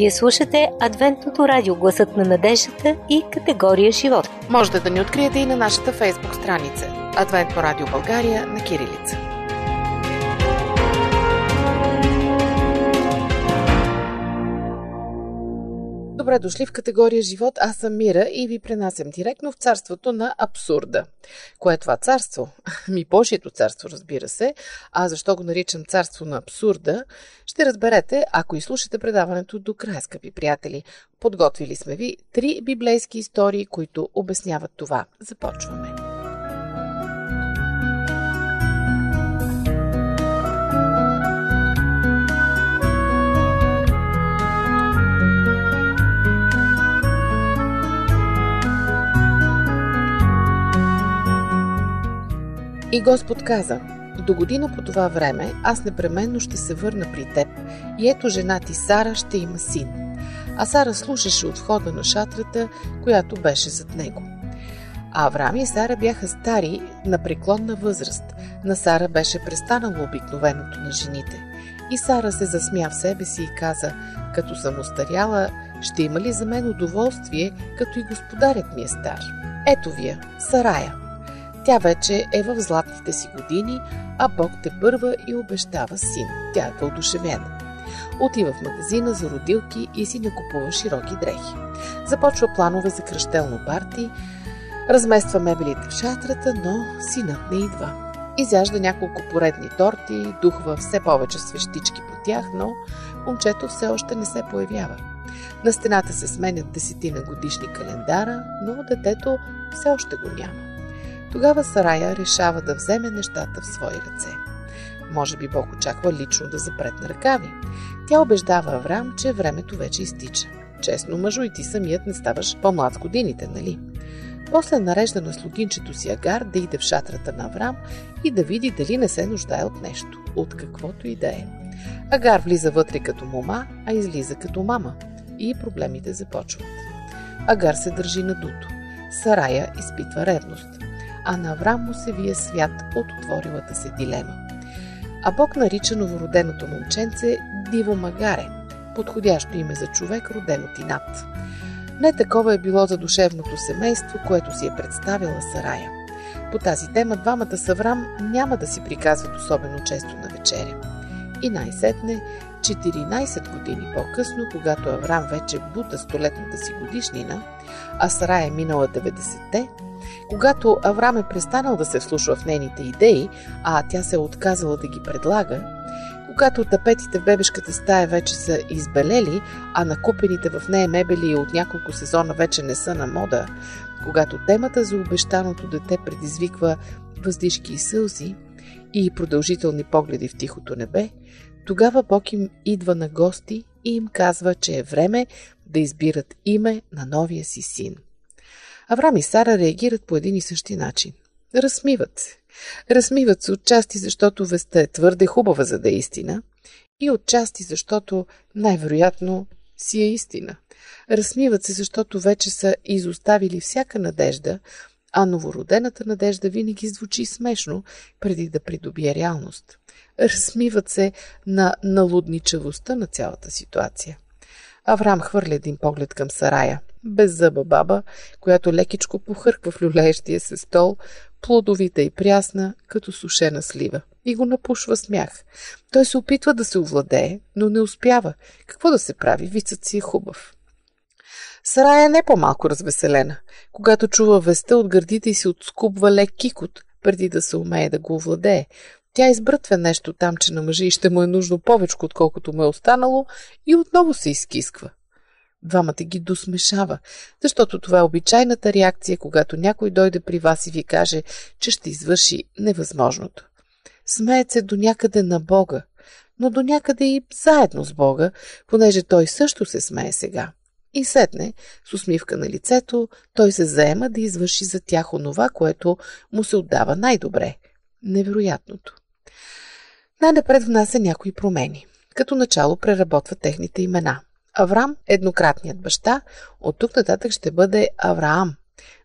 Вие слушате Адвентното радио Гласът на надеждата и категория живот. Можете да ни откриете и на нашата фейсбук страница Адвентно радио България на Кирилица. Добре дошли в категория живот. Аз съм Мира и ви пренасям директно в царството на абсурда. Кое е това царство? Ми Божието царство, разбира се. А защо го наричам царство на абсурда, ще разберете, ако изслушате предаването до края, скъпи приятели. Подготвили сме ви три библейски истории, които обясняват това. Започваме. И Господ каза, до година по това време аз непременно ще се върна при теб и ето жена ти Сара ще има син. А Сара слушаше от входа на шатрата, която беше зад него. А Авраам и Сара бяха стари на преклонна възраст. На Сара беше престанало обикновеното на жените. И Сара се засмя в себе си и каза, като съм устаряла, ще има ли за мен удоволствие, като и господарят ми е стар? Ето вие, Сарая. Тя вече е в златните си години, а Бог те първа и обещава син. Тя е въодушевена. Отива в магазина за родилки и си накупува широки дрехи. Започва планове за кръщелно парти, размества мебелите в шатрата, но синът не идва. Изяжда няколко поредни торти, духва все повече свещички по тях, но момчето все още не се появява. На стената се сменят десетина годишни календара, но детето все още го няма. Тогава Сарая решава да вземе нещата в свои ръце. Може би Бог очаква лично да запретне ръкави. Тя убеждава Авраам, че времето вече изтича. Честно, мъжо, и ти самият не ставаш по-млад с годините, нали? После нарежда на слугинчето си Агар да иде в шатрата на Авраам и да види дали не се нуждае от нещо, от каквото и да е. Агар влиза вътре като мома, а излиза като мама. И проблемите започват. Агар се държи надуто. Сарая изпитва ревност а на Авраам му се вие свят от отворилата се дилема. А Бог нарича новороденото момченце Диво Магаре, подходящо име за човек, роден от Инат. Не такова е било за душевното семейство, което си е представила Сарая. По тази тема двамата с Аврам няма да си приказват особено често на вечеря. И най-сетне, 14 години по-късно, когато Аврам вече бута столетната си годишнина, а Сарая е минала 90-те, когато Аврам е престанал да се вслушва в нейните идеи, а тя се е отказала да ги предлага, когато тапетите в бебешката стая вече са избелели, а накупените в нея мебели от няколко сезона вече не са на мода, когато темата за обещаното дете предизвиква въздишки и сълзи и продължителни погледи в тихото небе, тогава Бог им идва на гости и им казва, че е време да избират име на новия си син – Аврам и Сара реагират по един и същи начин. Разсмиват се. Разсмиват се отчасти, защото веста е твърде хубава за да е истина и отчасти, защото най-вероятно си е истина. Разсмиват се, защото вече са изоставили всяка надежда, а новородената надежда винаги звучи смешно, преди да придобие реалност. Разсмиват се на налудничавостта на цялата ситуация. Аврам хвърля един поглед към Сарая без зъба баба, която лекичко похърква в люлеещия се стол, плодовита и прясна, като сушена слива. И го напушва смях. Той се опитва да се овладее, но не успява. Какво да се прави? Вицът си е хубав. Сарая е не по-малко развеселена. Когато чува веста от гърдите и се отскубва лек кикот, преди да се умее да го овладее. Тя избрътвя нещо там, че на мъжа и ще му е нужно повече, отколкото му е останало, и отново се изкисква. Двамата ги досмешава, защото това е обичайната реакция, когато някой дойде при вас и ви каже, че ще извърши невъзможното. Смеят се до някъде на Бога, но до някъде и заедно с Бога, понеже той също се смее сега. И сетне, с усмивка на лицето, той се заема да извърши за тях онова, което му се отдава най-добре – невероятното. Най-напред внася някои промени. Като начало преработва техните имена – Аврам, еднократният баща, от тук нататък ще бъде Авраам,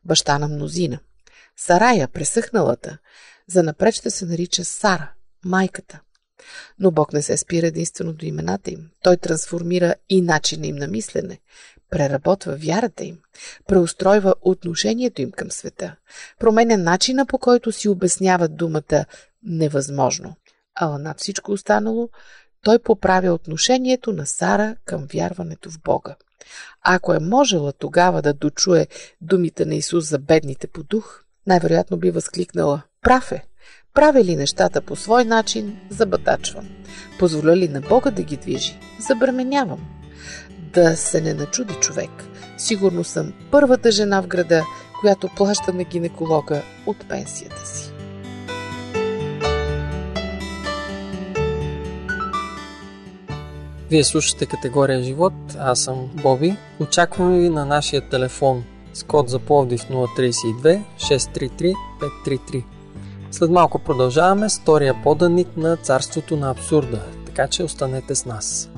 баща на мнозина. Сарая, пресъхналата, за напред ще се нарича Сара, майката. Но Бог не се спира единствено до имената им. Той трансформира и начина им на мислене, преработва вярата им, преустройва отношението им към света, променя начина по който си обясняват думата невъзможно. А над всичко останало, той поправя отношението на Сара към вярването в Бога. Ако е можела тогава да дочуе думите на Исус за бедните по дух, най-вероятно би възкликнала «Прав е! Правя ли нещата по свой начин, забатачвам. Позволя ли на Бога да ги движи, забременявам. Да се не начуди човек. Сигурно съм първата жена в града, която плаща на гинеколога от пенсията си. Вие слушате категория живот, аз съм Боби. Очакваме ви на нашия телефон с код за Пловдив 032 633 533. След малко продължаваме с втория поданик на Царството на абсурда, така че останете с нас.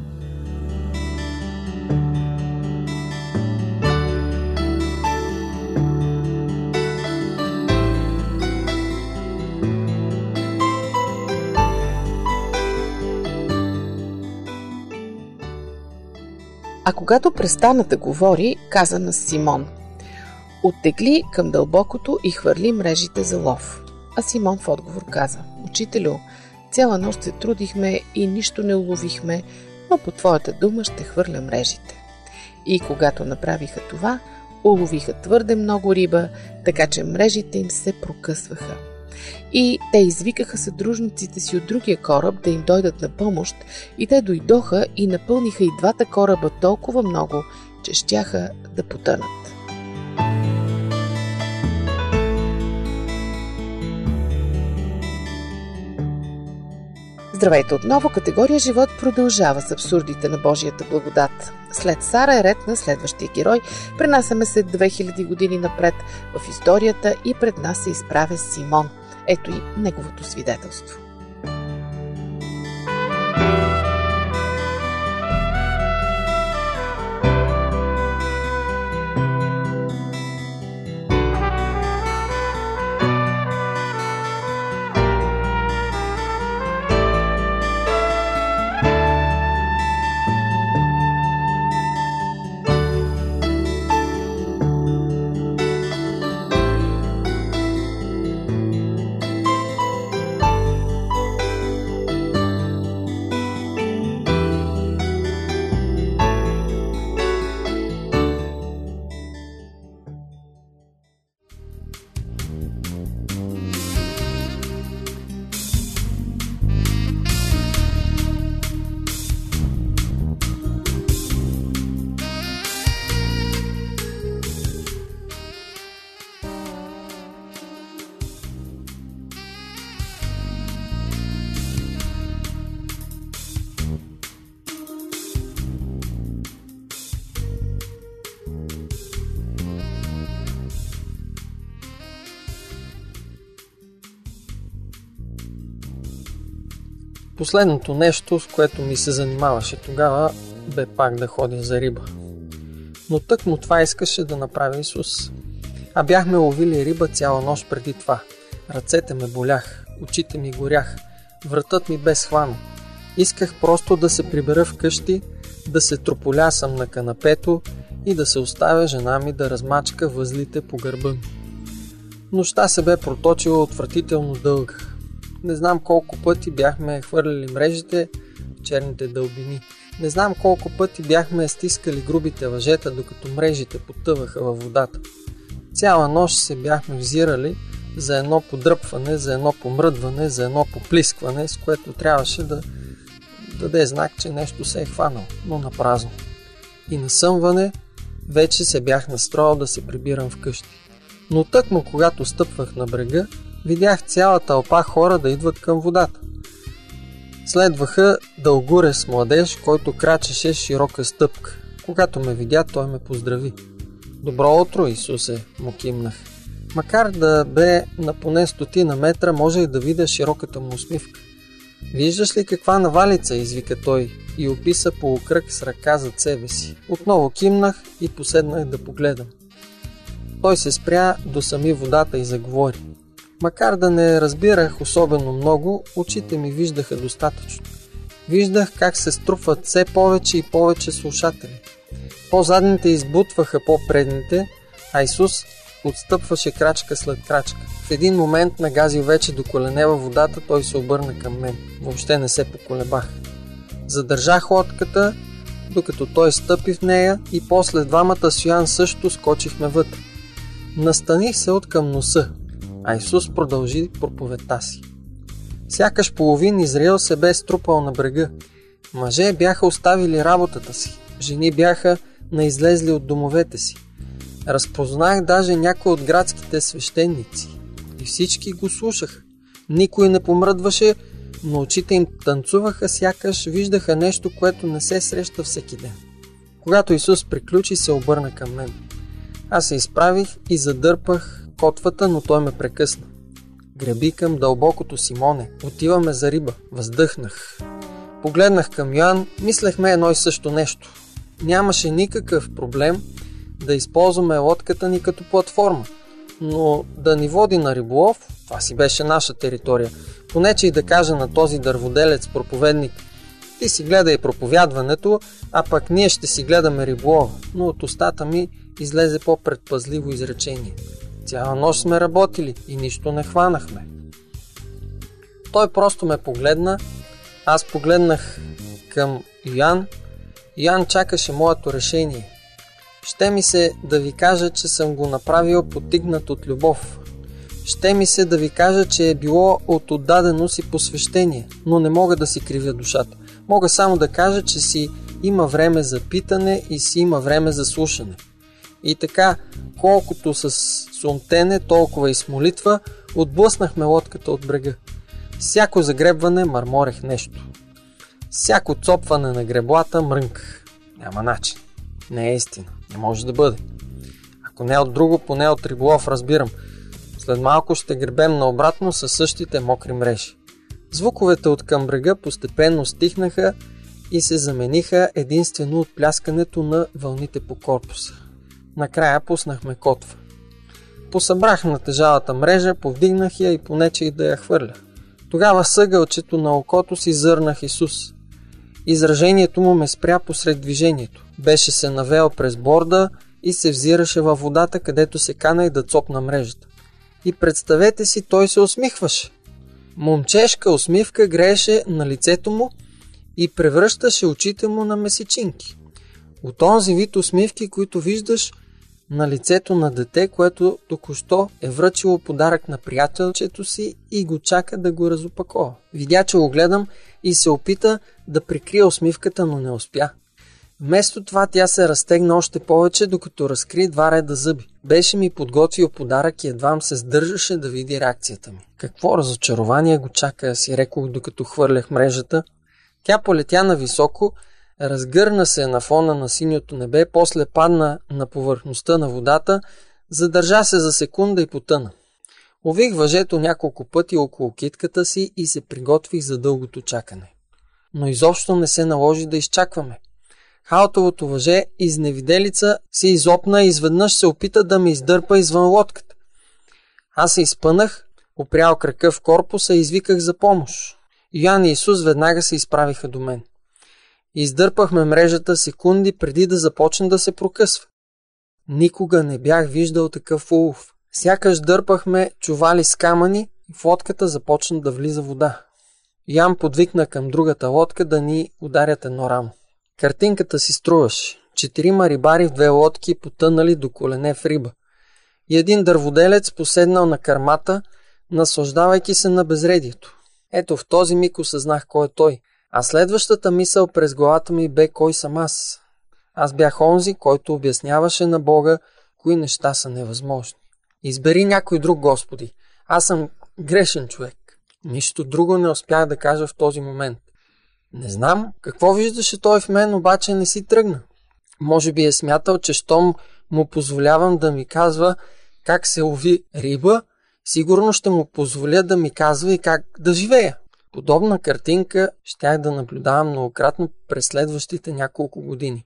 А когато престана да говори, каза на Симон Оттегли към дълбокото и хвърли мрежите за лов. А Симон в отговор каза Учителю, цяла нощ се трудихме и нищо не уловихме, но по твоята дума ще хвърля мрежите. И когато направиха това, уловиха твърде много риба, така че мрежите им се прокъсваха. И те извикаха съдружниците си от другия кораб да им дойдат на помощ и те дойдоха и напълниха и двата кораба толкова много, че щяха да потънат. Здравейте отново! Категория живот продължава с абсурдите на Божията благодат. След Сара е ред на следващия герой. Пренасяме се 2000 години напред в историята и пред нас се изправя Симон – ето и неговото свидетелство. Последното нещо, с което ми се занимаваше тогава, бе пак да ходя за риба. Но тък му това искаше да направи Исус. А бяхме ловили риба цяла нощ преди това. Ръцете ме болях, очите ми горях, вратът ми бе схван. Исках просто да се прибера вкъщи, да се трополясам на канапето и да се оставя жена ми да размачка възлите по гърба ми. Нощта се бе проточила отвратително дълга. Не знам колко пъти бяхме хвърляли мрежите в черните дълбини. Не знам колко пъти бяхме стискали грубите въжета, докато мрежите потъваха във водата. Цяла нощ се бяхме взирали за едно подръпване, за едно помръдване, за едно поплискване, с което трябваше да даде знак, че нещо се е хванало, но на празно. И на съмване вече се бях настроил да се прибирам вкъщи. Но тъкмо когато стъпвах на брега, видях цяла тълпа хора да идват към водата. Следваха с младеж, който крачеше широка стъпка. Когато ме видя, той ме поздрави. Добро утро, Исусе, му кимнах. Макар да бе на поне стотина метра, може и да видя широката му усмивка. Виждаш ли каква навалица, извика той и описа полукръг с ръка зад себе си. Отново кимнах и поседнах да погледам. Той се спря до сами водата и заговори. Макар да не разбирах особено много, очите ми виждаха достатъчно. Виждах как се струпват все повече и повече слушатели. По-задните избутваха по-предните, а Исус отстъпваше крачка след крачка. В един момент нагазил вече до колене във водата, той се обърна към мен. Въобще не се поколебах. Задържах лодката, докато той стъпи в нея и после двамата с Йоан също скочихме вътре. Настаних се от към носа, а Исус продължи проповедта си. Сякаш половин Израил се бе струпал на брега. Мъже бяха оставили работата си, жени бяха наизлезли от домовете си. Разпознах даже някои от градските свещеници и всички го слушаха. Никой не помръдваше, но очите им танцуваха, сякаш виждаха нещо, което не се среща всеки ден. Когато Исус приключи, се обърна към мен. Аз се изправих и задърпах котвата, но той ме прекъсна. Греби към дълбокото Симоне. Отиваме за риба. Въздъхнах. Погледнах към Йоан, мислехме едно и също нещо. Нямаше никакъв проблем да използваме лодката ни като платформа. Но да ни води на риболов, това си беше наша територия. Поне че и да кажа на този дърводелец проповедник, ти си гледай проповядването, а пък ние ще си гледаме риболова. Но от устата ми излезе по-предпазливо изречение. Цяла нощ сме работили и нищо не хванахме. Той просто ме погледна, аз погледнах към Йоан. Йоан чакаше моето решение. Ще ми се да ви кажа, че съм го направил потигнат от любов. Ще ми се да ви кажа, че е било от отдадено си посвещение, но не мога да си кривя душата. Мога само да кажа, че си има време за питане и си има време за слушане. И така, колкото с сумтене, толкова и с молитва, отблъснахме лодката от брега. Всяко загребване мърморех нещо. Всяко цопване на греблата мрънках. Няма начин. Не е истина. Не може да бъде. Ако не от друго, поне от риболов разбирам. След малко ще гребем наобратно със същите мокри мрежи. Звуковете от към брега постепенно стихнаха и се замениха единствено от пляскането на вълните по корпуса. Накрая пуснахме котва. Посъбрах на тежалата мрежа, повдигнах я и понечех да я хвърля. Тогава съгълчето на окото си зърнах Исус. Изражението му ме спря посред движението. Беше се навел през борда и се взираше във водата, където се канах да цопна мрежата. И представете си, той се усмихваше. Момчешка усмивка грееше на лицето му и превръщаше очите му на месечинки. От онзи вид усмивки, които виждаш на лицето на дете, което току-що е връчило подарък на приятелчето си и го чака да го разопакова. Видя, че го гледам и се опита да прикрие усмивката, но не успя. Вместо това тя се разтегна още повече, докато разкри два реда зъби. Беше ми подготвил подарък и едвам се сдържаше да види реакцията ми. Какво разочарование го чака, си рекох, докато хвърлях мрежата. Тя полетя на високо, разгърна се на фона на синьото небе, после падна на повърхността на водата, задържа се за секунда и потъна. Ових въжето няколко пъти около китката си и се приготвих за дългото чакане. Но изобщо не се наложи да изчакваме. Халтовото въже изневиделица се изопна и изведнъж се опита да ме издърпа извън лодката. Аз се изпънах, опрял крака в корпуса и извиках за помощ. Йоан и Исус веднага се изправиха до мен. Издърпахме мрежата секунди преди да започне да се прокъсва. Никога не бях виждал такъв улов. Сякаш дърпахме чували с камъни и в лодката започна да влиза вода. Ян подвикна към другата лодка да ни ударят едно рамо. Картинката си струваше. Четирима рибари в две лодки потънали до колене в риба. И един дърводелец поседнал на кармата, наслаждавайки се на безредието. Ето в този миг осъзнах кой е той. А следващата мисъл през главата ми бе кой съм аз. Аз бях онзи, който обясняваше на Бога, кои неща са невъзможни. Избери някой друг, Господи. Аз съм грешен човек. Нищо друго не успях да кажа в този момент. Не знам какво виждаше той в мен, обаче не си тръгна. Може би е смятал, че щом му позволявам да ми казва как се лови риба, сигурно ще му позволя да ми казва и как да живея. Подобна картинка щях да наблюдавам многократно през следващите няколко години.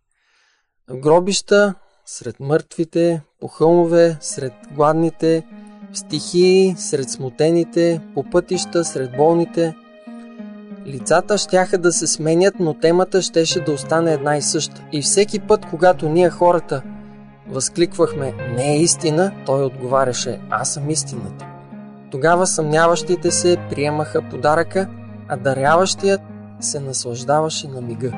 В гробища, сред мъртвите, по хълмове, сред гладните, стихии, сред смутените, по пътища, сред болните. Лицата щяха да се сменят, но темата щеше да остане една и съща. И всеки път, когато ние хората възкликвахме «Не е истина», той отговаряше «Аз съм истината». Тогава съмняващите се приемаха подаръка, а даряващият се наслаждаваше на мига.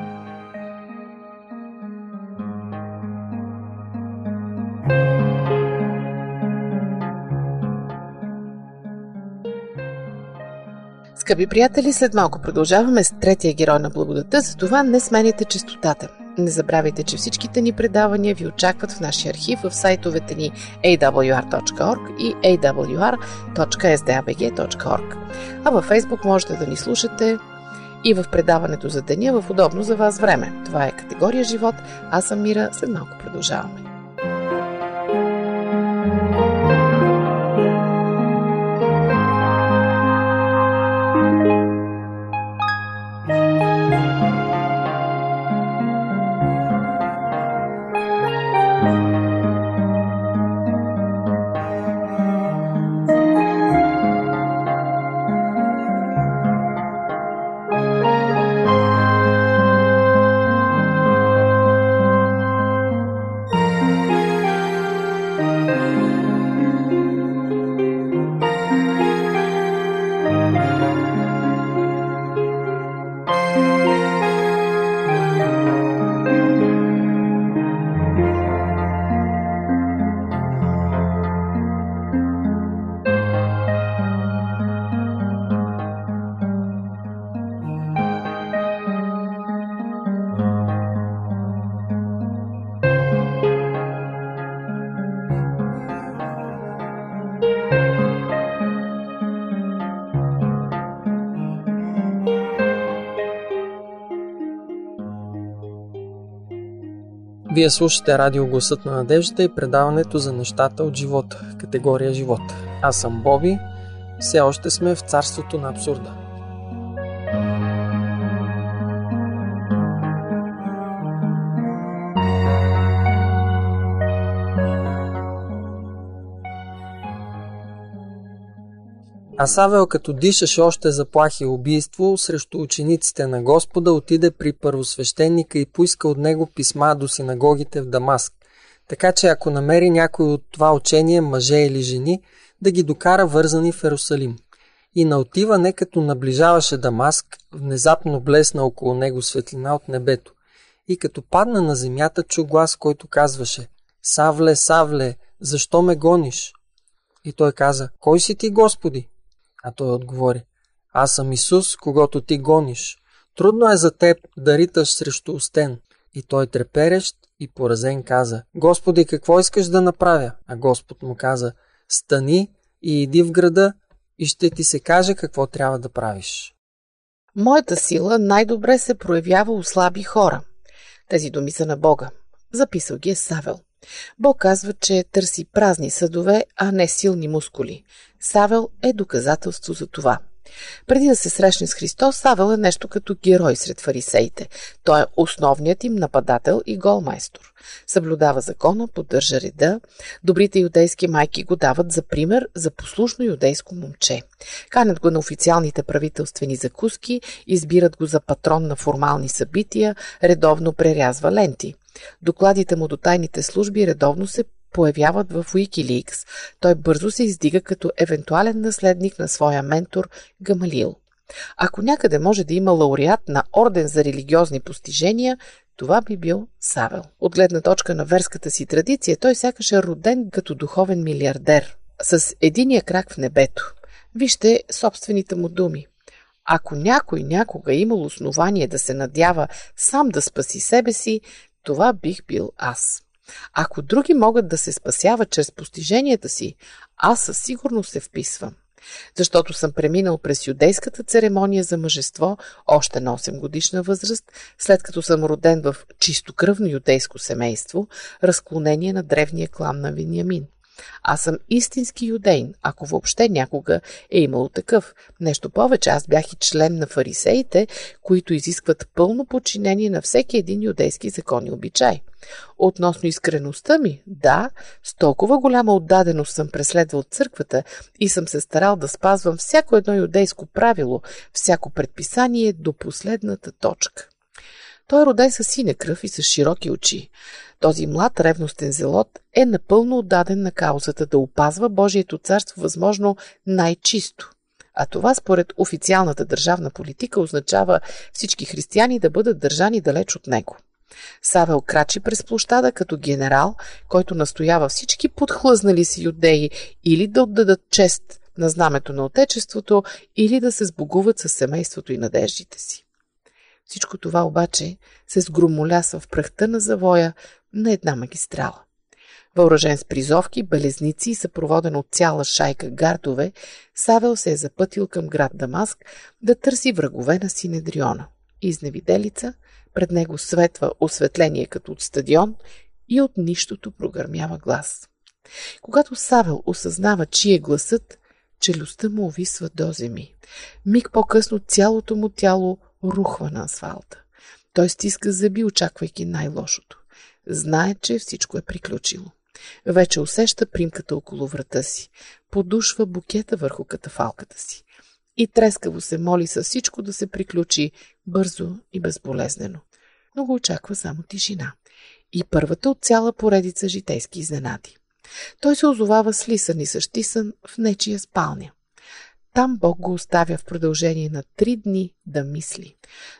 Скъпи приятели, след малко продължаваме с третия герой на благодата, затова не смените частотата. Не забравяйте, че всичките ни предавания ви очакват в нашия архив в сайтовете ни awr.org и awr.sdabg.org. А във Facebook можете да ни слушате и в предаването за деня в удобно за вас време. Това е категория живот. Аз съм Мира. След малко продължаваме. Вие слушате радио Гласът на надеждата и предаването за нещата от живота, категория живот. Аз съм Боби, все още сме в царството на абсурда. А Савел, като дишаше още заплахи убийство срещу учениците на Господа, отиде при първосвещеника и поиска от него писма до синагогите в Дамаск. Така че ако намери някой от това учение, мъже или жени, да ги докара вързани в Ерусалим. И на отиване, като наближаваше Дамаск, внезапно блесна около него светлина от небето. И като падна на земята, чу глас, който казваше «Савле, Савле, защо ме гониш?» И той каза «Кой си ти, Господи?» А той отговори, аз съм Исус, когато ти гониш. Трудно е за теб да риташ срещу устен. И той треперещ и поразен каза, Господи, какво искаш да направя? А Господ му каза, стани и иди в града и ще ти се каже какво трябва да правиш. Моята сила най-добре се проявява у слаби хора. Тези думи са на Бога. Записал ги е Савел. Бог казва, че търси празни съдове, а не силни мускули. Савел е доказателство за това. Преди да се срещне с Христос, Савел е нещо като герой сред фарисеите. Той е основният им нападател и голмайстор. Съблюдава закона, поддържа реда. Добрите юдейски майки го дават за пример за послушно юдейско момче. Канят го на официалните правителствени закуски, избират го за патрон на формални събития, редовно прерязва ленти. Докладите му до тайните служби редовно се появяват в Wikileaks. Той бързо се издига като евентуален наследник на своя ментор Гамалил. Ако някъде може да има лауреат на орден за религиозни постижения, това би бил Савел. От гледна точка на верската си традиция, той сякаш е роден като духовен милиардер, с единия крак в небето. Вижте собствените му думи. Ако някой някога е имал основание да се надява сам да спаси себе си, това бих бил аз. Ако други могат да се спасяват чрез постиженията си, аз със сигурност се вписвам. Защото съм преминал през юдейската церемония за мъжество още на 8 годишна възраст, след като съм роден в чистокръвно юдейско семейство, разклонение на древния клан на Винямин. Аз съм истински юдейн, ако въобще някога е имало такъв. Нещо повече, аз бях и член на фарисеите, които изискват пълно подчинение на всеки един юдейски закон и обичай. Относно искреността ми, да, с толкова голяма отдаденост съм преследвал църквата и съм се старал да спазвам всяко едно юдейско правило, всяко предписание до последната точка. Той е роден с синя кръв и с широки очи. Този млад ревностен зелот е напълно отдаден на каузата да опазва Божието царство възможно най-чисто. А това според официалната държавна политика означава всички християни да бъдат държани далеч от него. Савел крачи през площада като генерал, който настоява всички подхлъзнали си юдеи или да отдадат чест на знамето на Отечеството, или да се сбогуват със семейството и надеждите си. Всичко това обаче се сгромоляса в прахта на завоя на една магистрала. Въоръжен с призовки, белезници и съпроводен от цяла шайка гардове, Савел се е запътил към град Дамаск да търси врагове на Синедриона. Изневиделица, пред него светва осветление като от стадион и от нищото прогърмява глас. Когато Савел осъзнава, чий е гласът, челюстта му увисва до земи. Миг по-късно цялото му тяло рухва на асфалта. Той стиска зъби, очаквайки най-лошото. Знае, че всичко е приключило. Вече усеща примката около врата си. Подушва букета върху катафалката си. И трескаво се моли със всичко да се приключи бързо и безболезнено. Но го очаква само тишина. И първата от цяла поредица житейски изненади. Той се озовава слисан и същисан в нечия спалня. Там Бог го оставя в продължение на три дни да мисли.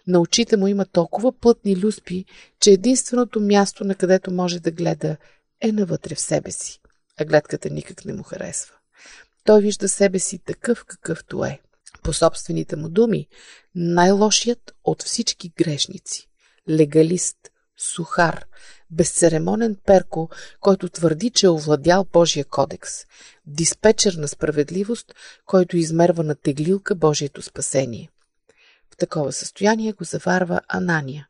На очите му има толкова плътни люспи, че единственото място, на където може да гледа, е навътре в себе си. А гледката никак не му харесва. Той вижда себе си такъв какъвто е. По собствените му думи, най-лошият от всички грешници. Легалист, сухар, безцеремонен перко, който твърди, че е овладял Божия кодекс, диспетчер на справедливост, който измерва на теглилка Божието спасение. В такова състояние го заварва Анания.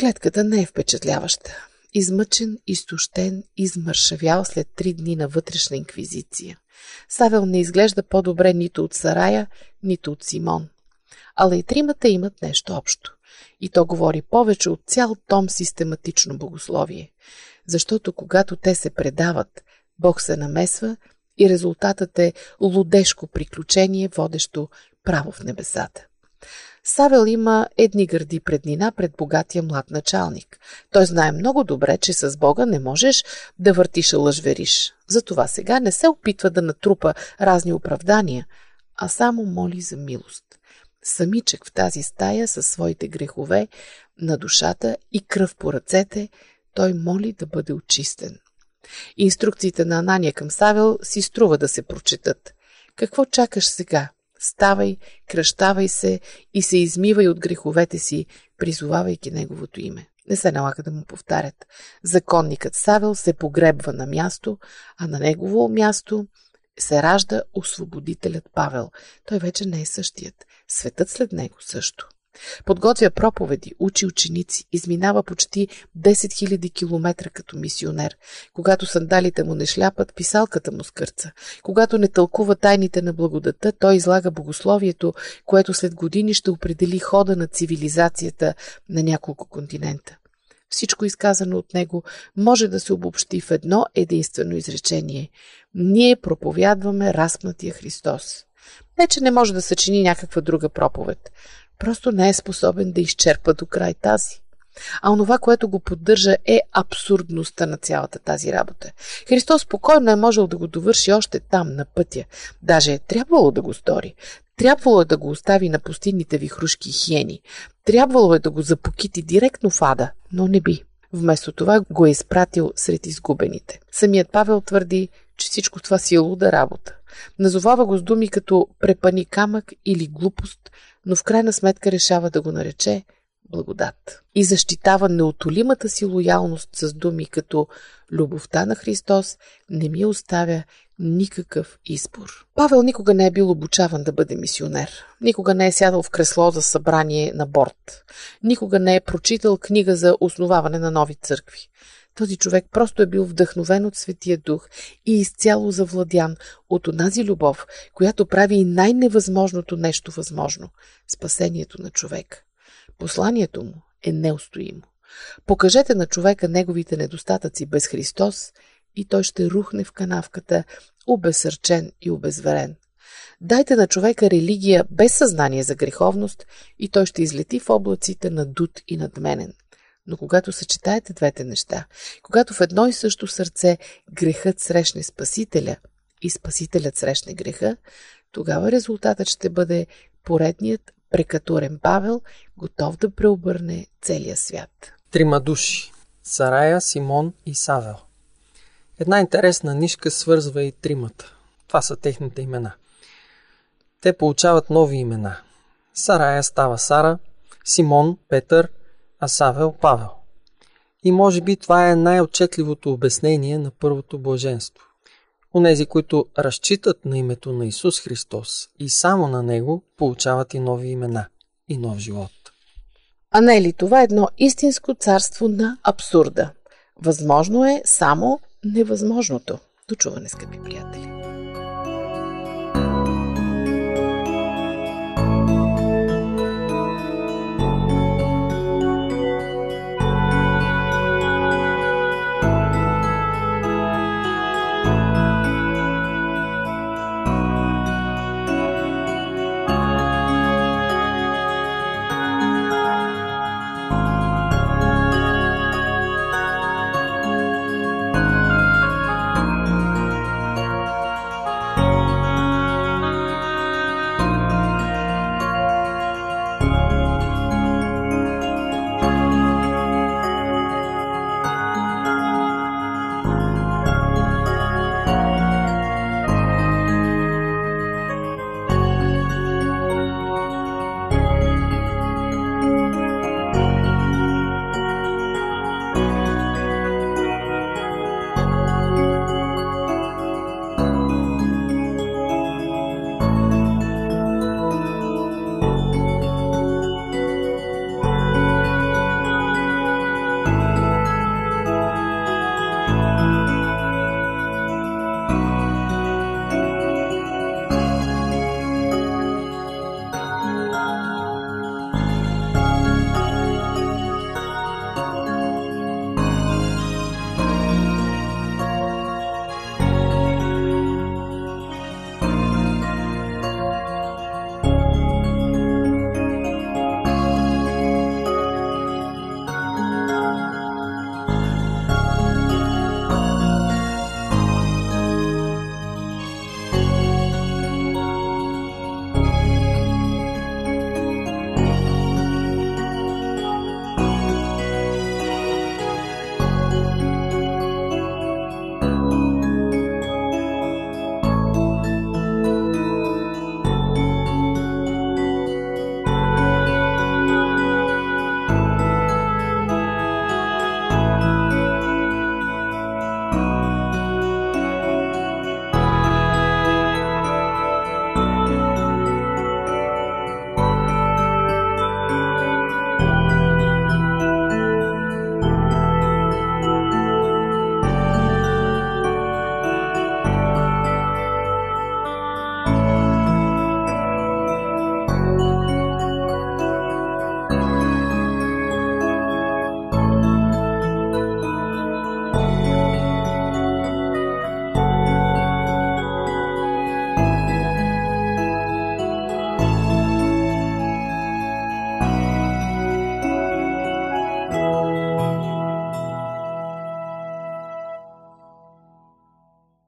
Клетката не е впечатляваща. Измъчен, изтощен, измършавял след три дни на вътрешна инквизиция. Савел не изглежда по-добре нито от Сарая, нито от Симон. Ала и тримата имат нещо общо. И то говори повече от цял том систематично богословие. Защото когато те се предават, Бог се намесва и резултатът е лудешко приключение, водещо право в небесата. Савел има едни гърди преднина пред богатия млад началник. Той знае много добре, че с Бога не можеш да въртиш лъжвериш. Затова сега не се опитва да натрупа разни оправдания, а само моли за милост самичък в тази стая със своите грехове на душата и кръв по ръцете, той моли да бъде очистен. Инструкциите на Анания към Савел си струва да се прочетат. Какво чакаш сега? Ставай, кръщавай се и се измивай от греховете си, призовавайки неговото име. Не се налага да му повтарят. Законникът Савел се погребва на място, а на негово място се ражда освободителят Павел. Той вече не е същият. Светът след него също. Подготвя проповеди, учи ученици, изминава почти 10 000 километра като мисионер. Когато сандалите му не шляпат, писалката му скърца. Когато не тълкува тайните на благодата, той излага богословието, което след години ще определи хода на цивилизацията на няколко континента. Всичко изказано от него може да се обобщи в едно единствено изречение. Ние проповядваме разпнатия Христос. Не, че не може да съчини някаква друга проповед. Просто не е способен да изчерпа до край тази. А онова, което го поддържа е абсурдността на цялата тази работа. Христос спокойно е можел да го довърши още там, на пътя. Даже е трябвало да го стори. Трябвало е да го остави на пустинните вихрушки хиени. Трябвало е да го запокити директно в ада, но не би. Вместо това го е изпратил сред изгубените. Самият Павел твърди, че всичко това си е луда работа. Назовава го с думи като препани камък или глупост, но в крайна сметка решава да го нарече благодат. И защитава неотолимата си лоялност с думи като любовта на Христос не ми оставя никакъв избор. Павел никога не е бил обучаван да бъде мисионер. Никога не е сядал в кресло за събрание на борт. Никога не е прочитал книга за основаване на нови църкви. Този човек просто е бил вдъхновен от Светия Дух и изцяло завладян от онази любов, която прави и най-невъзможното нещо възможно – спасението на човек. Посланието му е неустоимо. Покажете на човека неговите недостатъци без Христос и той ще рухне в канавката, обесърчен и обезверен. Дайте на човека религия без съзнание за греховност и той ще излети в облаците на дуд и надменен. Но когато съчетаете двете неща, когато в едно и също сърце грехът срещне Спасителя и Спасителят срещне греха, тогава резултатът ще бъде поредният прекатурен Павел, готов да преобърне целия свят. Трима души – Сарая, Симон и Савел. Една интересна нишка свързва и тримата. Това са техните имена. Те получават нови имена. Сарая става Сара, Симон – Петър, а Савел – Павел. И може би това е най-отчетливото обяснение на първото блаженство. Онези, които разчитат на името на Исус Христос и само на Него, получават и нови имена и нов живот. А не е ли това едно истинско царство на абсурда? Възможно е само невъзможното. До чуване, скъпи приятели!